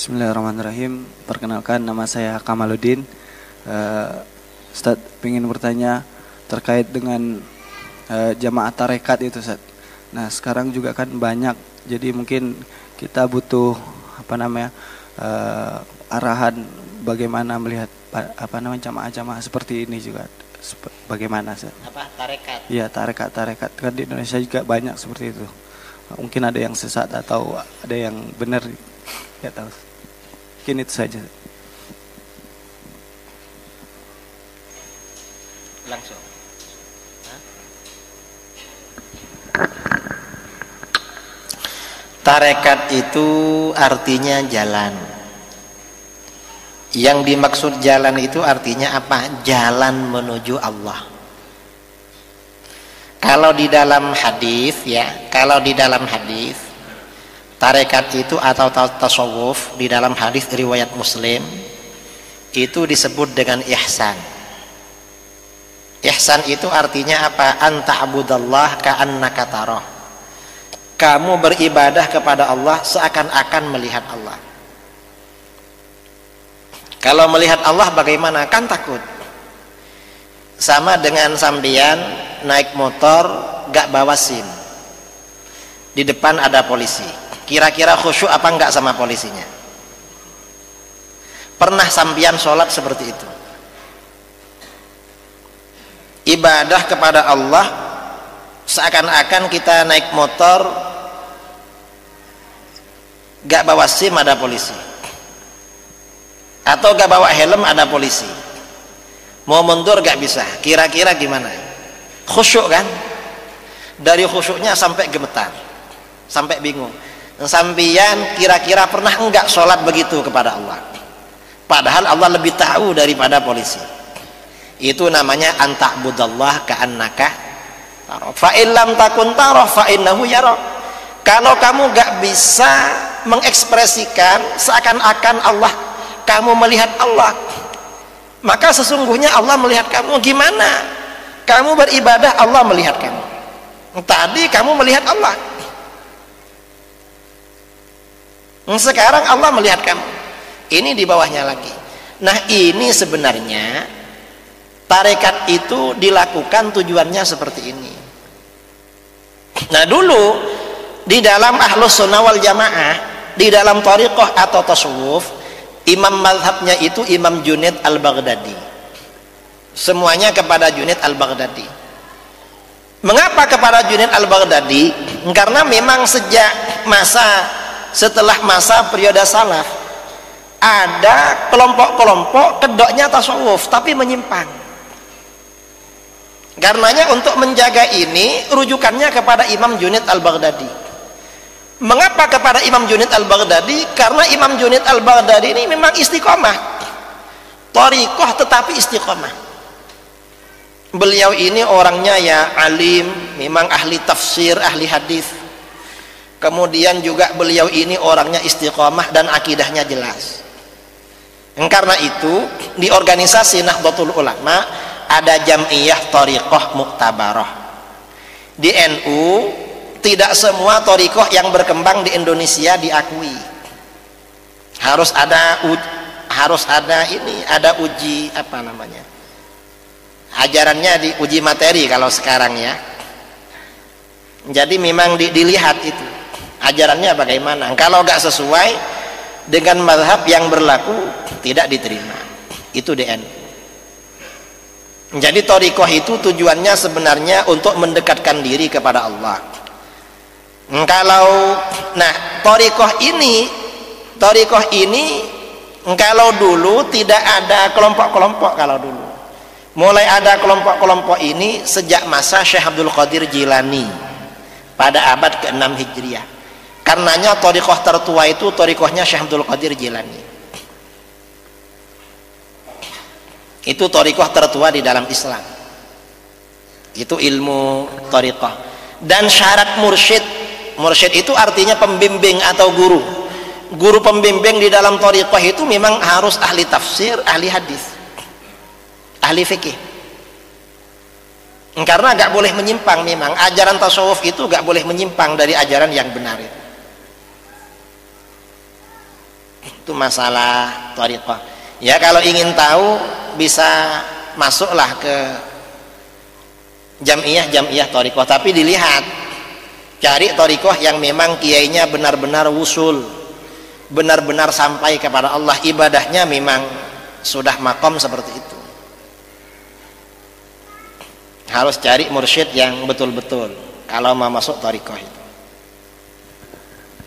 Bismillahirrahmanirrahim. Perkenalkan nama saya Kamaluddin. Uh, Ustaz ingin bertanya terkait dengan uh, jamaah tarekat itu Ustaz. Nah sekarang juga kan banyak, jadi mungkin kita butuh apa namanya uh, arahan bagaimana melihat apa namanya jamaah-jamaah seperti ini juga. Bagaimana Ustaz? Apa tarekat? Iya tarekat tarekat kan di Indonesia juga banyak seperti itu. Mungkin ada yang sesat atau ada yang benar Ya tahu. Mungkin itu saja. Langsung. Tarekat itu artinya jalan. Yang dimaksud jalan itu artinya apa? Jalan menuju Allah. Kalau di dalam hadis ya, kalau di dalam hadis tarekat itu atau tasawuf di dalam hadis riwayat Muslim itu disebut dengan ihsan. Ihsan itu artinya apa? Anta abudallah ka'annaka tarah. Kamu beribadah kepada Allah seakan-akan melihat Allah. Kalau melihat Allah bagaimana? Kan takut. Sama dengan sambian naik motor gak bawa SIM. Di depan ada polisi Kira-kira khusyuk apa enggak sama polisinya? Pernah sambian sholat seperti itu? Ibadah kepada Allah seakan-akan kita naik motor gak bawa SIM ada polisi. Atau gak bawa helm ada polisi. Mau mundur gak bisa. Kira-kira gimana? Khusyuk kan? Dari khusyuknya sampai gemetar sampai bingung sampian kira-kira pernah enggak sholat begitu kepada Allah? Padahal Allah lebih tahu daripada polisi. Itu namanya antak budallah ka'annaka fa'ilam takun taroh fa'innahu kalau kamu enggak bisa mengekspresikan seakan-akan Allah kamu melihat Allah maka sesungguhnya Allah melihat kamu. Gimana? Kamu beribadah Allah melihat kamu. Tadi kamu melihat Allah sekarang Allah melihat kamu. Ini di bawahnya lagi. Nah ini sebenarnya tarekat itu dilakukan tujuannya seperti ini. Nah dulu di dalam ahlus sunnah wal jamaah di dalam tariqah atau tasawuf imam madhabnya itu imam Junaid al-Baghdadi. Semuanya kepada Junaid al-Baghdadi. Mengapa kepada Junaid al-Baghdadi? Karena memang sejak masa setelah masa periode salaf ada kelompok-kelompok kedoknya tasawuf tapi menyimpang. Karenanya untuk menjaga ini rujukannya kepada Imam Junid al-Baghdadi. Mengapa kepada Imam Junid al-Baghdadi? Karena Imam Junid al-Baghdadi ini memang istiqomah. Torikoh tetapi istiqomah. Beliau ini orangnya ya alim memang ahli tafsir ahli hadis kemudian juga beliau ini orangnya istiqomah dan akidahnya jelas. Karena itu di organisasi Nahdlatul Ulama ada jamiyah tariqah muktabarah di NU tidak semua tariqah yang berkembang di Indonesia diakui. Harus ada harus ada ini ada uji apa namanya ajarannya di uji materi kalau sekarang ya. Jadi memang di, dilihat itu ajarannya bagaimana? Kalau nggak sesuai dengan madhab yang berlaku tidak diterima. Itu DN jadi torikoh itu tujuannya sebenarnya untuk mendekatkan diri kepada Allah. Kalau nah torikoh ini torikoh ini kalau dulu tidak ada kelompok-kelompok kalau dulu. Mulai ada kelompok-kelompok ini sejak masa Syekh Abdul Qadir Jilani pada abad ke-6 Hijriah karenanya torikoh tertua itu torikohnya Syekh Abdul Qadir Jilani. Itu torikoh tertua di dalam Islam. Itu ilmu torikoh dan syarat mursyid mursyid itu artinya pembimbing atau guru. Guru pembimbing di dalam torikoh itu memang harus ahli tafsir ahli hadis ahli fikih. Karena gak boleh menyimpang memang ajaran tasawuf itu gak boleh menyimpang dari ajaran yang benar itu itu masalah tariqah. Ya kalau ingin tahu bisa masuklah ke jamiyah tariqah. Tapi dilihat cari tariqah yang memang kiainya benar-benar wusul benar-benar sampai kepada Allah. Ibadahnya memang sudah makom seperti itu. Harus cari mursyid yang betul-betul. Kalau mau masuk tariqah itu